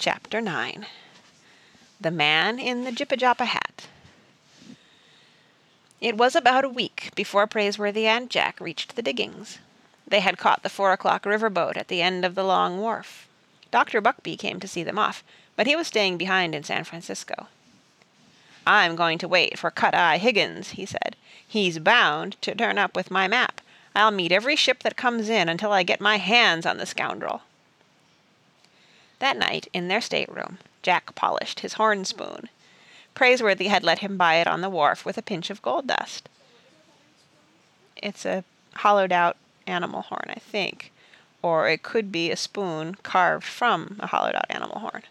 Chapter 9 The Man in the Jipijapa Hat It was about a week before Praiseworthy and Jack reached the diggings. They had caught the four o'clock river boat at the end of the long wharf. Dr. Buckbee came to see them off, but he was staying behind in San Francisco. "I'm going to wait for Cut Eye Higgins," he said. "He's bound to turn up with my map. I'll meet every ship that comes in until I get my hands on the scoundrel." That night, in their stateroom, Jack polished his horn spoon. Praiseworthy had let him buy it on the wharf with a pinch of gold dust. It's a hollowed out animal horn, I think. Or it could be a spoon carved from a hollowed out animal horn.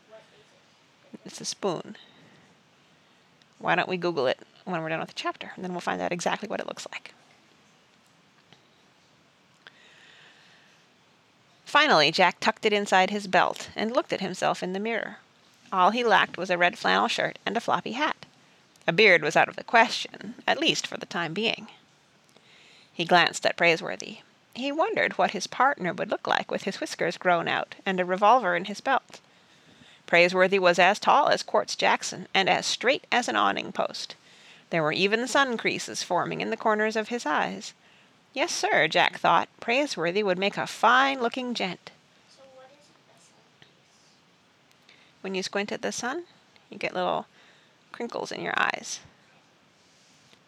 It's a spoon. Why don't we Google it when we're done with the chapter, and then we'll find out exactly what it looks like. Finally Jack tucked it inside his belt and looked at himself in the mirror. All he lacked was a red flannel shirt and a floppy hat. A beard was out of the question, at least for the time being. He glanced at Praiseworthy. He wondered what his partner would look like with his whiskers grown out and a revolver in his belt. Praiseworthy was as tall as Quartz Jackson and as straight as an awning post. There were even sun creases forming in the corners of his eyes. Yes, sir, Jack thought, Praiseworthy would make a fine-looking gent. So When you squint at the sun, you get little crinkles in your eyes.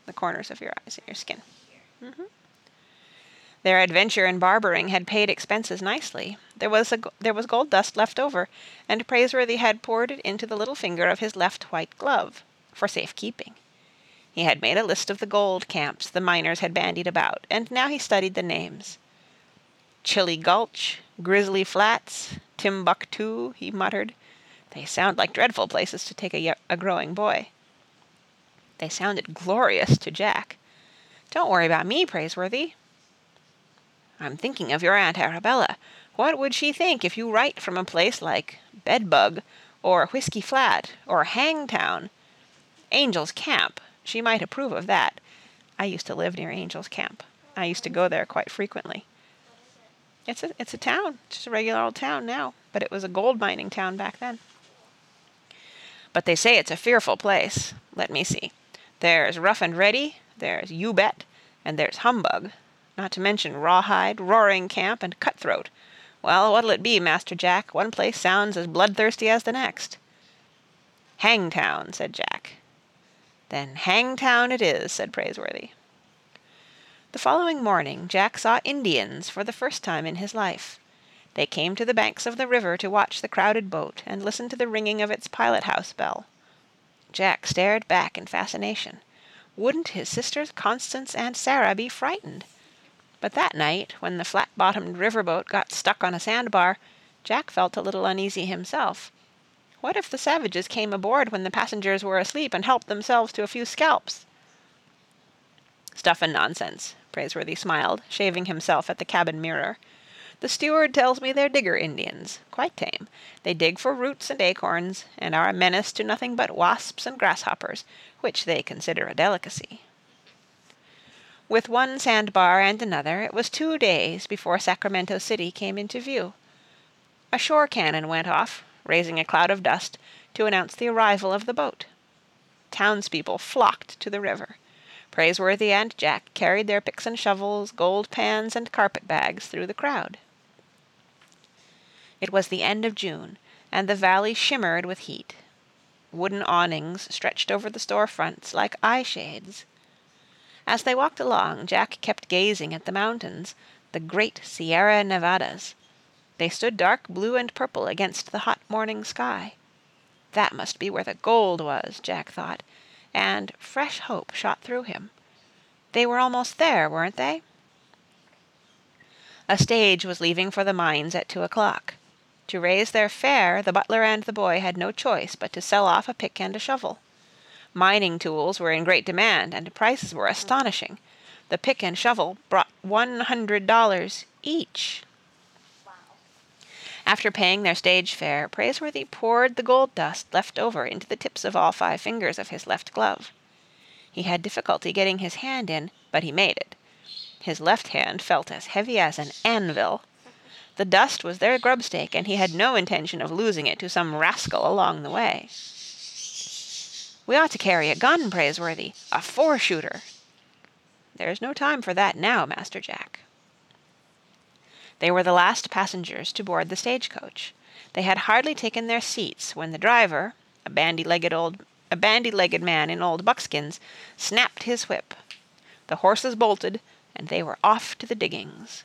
The corners of your eyes and your skin. Mm-hmm. Their adventure in barbering had paid expenses nicely. There was a, there was gold dust left over, and Praiseworthy had poured it into the little finger of his left white glove, for safe keeping. He had made a list of the gold camps the miners had bandied about, and now he studied the names. Chilly Gulch, Grizzly Flats, Timbuctoo, he muttered. They sound like dreadful places to take a, a growing boy. They sounded glorious to Jack. Don't worry about me, Praiseworthy. I'm thinking of your Aunt Arabella. What would she think if you write from a place like Bedbug, or Whiskey Flat, or Hangtown? Angel's Camp, she might approve of that. I used to live near Angel's Camp. I used to go there quite frequently. It's a it's a town, just a regular old town now, but it was a gold mining town back then. But they say it's a fearful place. Let me see. There's Rough and Ready, there's You Bet, and there's Humbug, not to mention Rawhide, Roaring Camp, and Cutthroat. Well, what'll it be, Master Jack? One place sounds as bloodthirsty as the next. Hangtown, said Jack. Then Hangtown it is, said Praiseworthy. The following morning Jack saw Indians for the first time in his life. They came to the banks of the river to watch the crowded boat and listen to the ringing of its pilot-house bell. Jack stared back in fascination. Wouldn't his sisters Constance and Sarah be frightened? But that night, when the flat-bottomed river-boat got stuck on a sandbar, Jack felt a little uneasy himself. What if the savages came aboard when the passengers were asleep and helped themselves to a few scalps? Stuff and nonsense, Praiseworthy smiled, shaving himself at the cabin mirror. The steward tells me they're digger Indians, quite tame. They dig for roots and acorns, and are a menace to nothing but wasps and grasshoppers, which they consider a delicacy. With one sandbar and another, it was two days before Sacramento City came into view. A shore cannon went off, raising a cloud of dust, to announce the arrival of the boat. Townspeople flocked to the river. Praiseworthy and Jack carried their picks and shovels, gold pans, and carpet bags through the crowd. It was the end of June, and the valley shimmered with heat. Wooden awnings stretched over the store fronts like eye shades. As they walked along, Jack kept gazing at the mountains, the great Sierra Nevadas. They stood dark blue and purple against the hot morning sky. That must be where the gold was, Jack thought, and fresh hope shot through him. They were almost there, weren't they? A stage was leaving for the mines at two o'clock. To raise their fare, the butler and the boy had no choice but to sell off a pick and a shovel. Mining tools were in great demand, and prices were astonishing. The pick and shovel brought one hundred dollars each. After paying their stage fare, Praiseworthy poured the gold dust left over into the tips of all five fingers of his left glove. He had difficulty getting his hand in, but he made it. His left hand felt as heavy as an anvil. The dust was their grubstake, and he had no intention of losing it to some rascal along the way. We ought to carry a gun, Praiseworthy, a four shooter. There's no time for that now, Master Jack. They were the last passengers to board the stagecoach. They had hardly taken their seats when the driver, a bandy-legged old a bandy-legged man in old buckskins, snapped his whip. The horses bolted, and they were off to the diggings.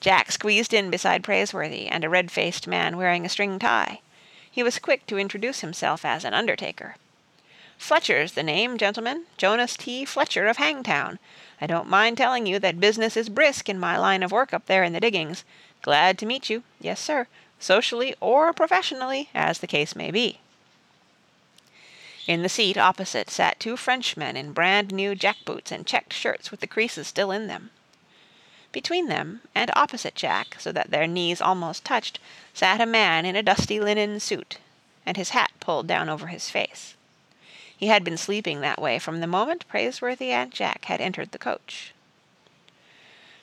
Jack squeezed in beside Praiseworthy and a red-faced man wearing a string tie. He was quick to introduce himself as an undertaker. Fletcher's the name, gentlemen, Jonas T. Fletcher of Hangtown. I don't mind telling you that business is brisk in my line of work up there in the diggings. Glad to meet you, yes, sir, socially or professionally, as the case may be. In the seat opposite sat two Frenchmen in brand new jack-boots and checked shirts with the creases still in them. Between them, and opposite Jack, so that their knees almost touched, sat a man in a dusty linen suit, and his hat pulled down over his face. He had been sleeping that way from the moment Praiseworthy and Jack had entered the coach.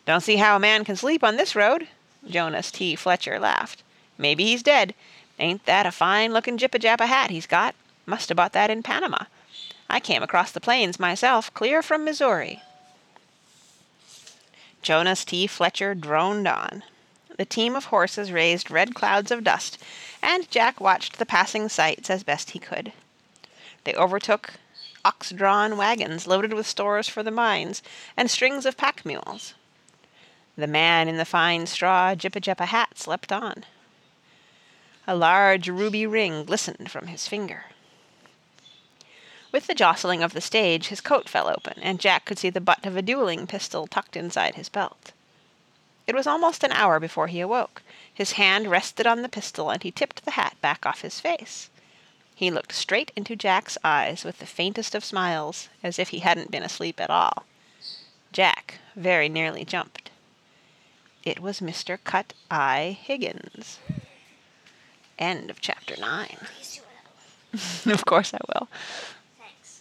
"Don't see how a man can sleep on this road," Jonas T. Fletcher laughed. "Maybe he's dead. Ain't that a fine looking jipijapa hat he's got? Must have bought that in Panama. I came across the plains myself, clear from Missouri." Jonas T. Fletcher droned on. The team of horses raised red clouds of dust, and Jack watched the passing sights as best he could. They overtook ox-drawn wagons loaded with stores for the mines, and strings of pack mules. The man in the fine straw jipijapa hat slept on. A large ruby ring glistened from his finger. With the jostling of the stage his coat fell open, and Jack could see the butt of a dueling pistol tucked inside his belt. It was almost an hour before he awoke. His hand rested on the pistol, and he tipped the hat back off his face. He looked straight into Jack's eyes with the faintest of smiles, as if he hadn't been asleep at all. Jack very nearly jumped. It was Mr. Cut Eye Higgins. End of chapter nine. of course I will.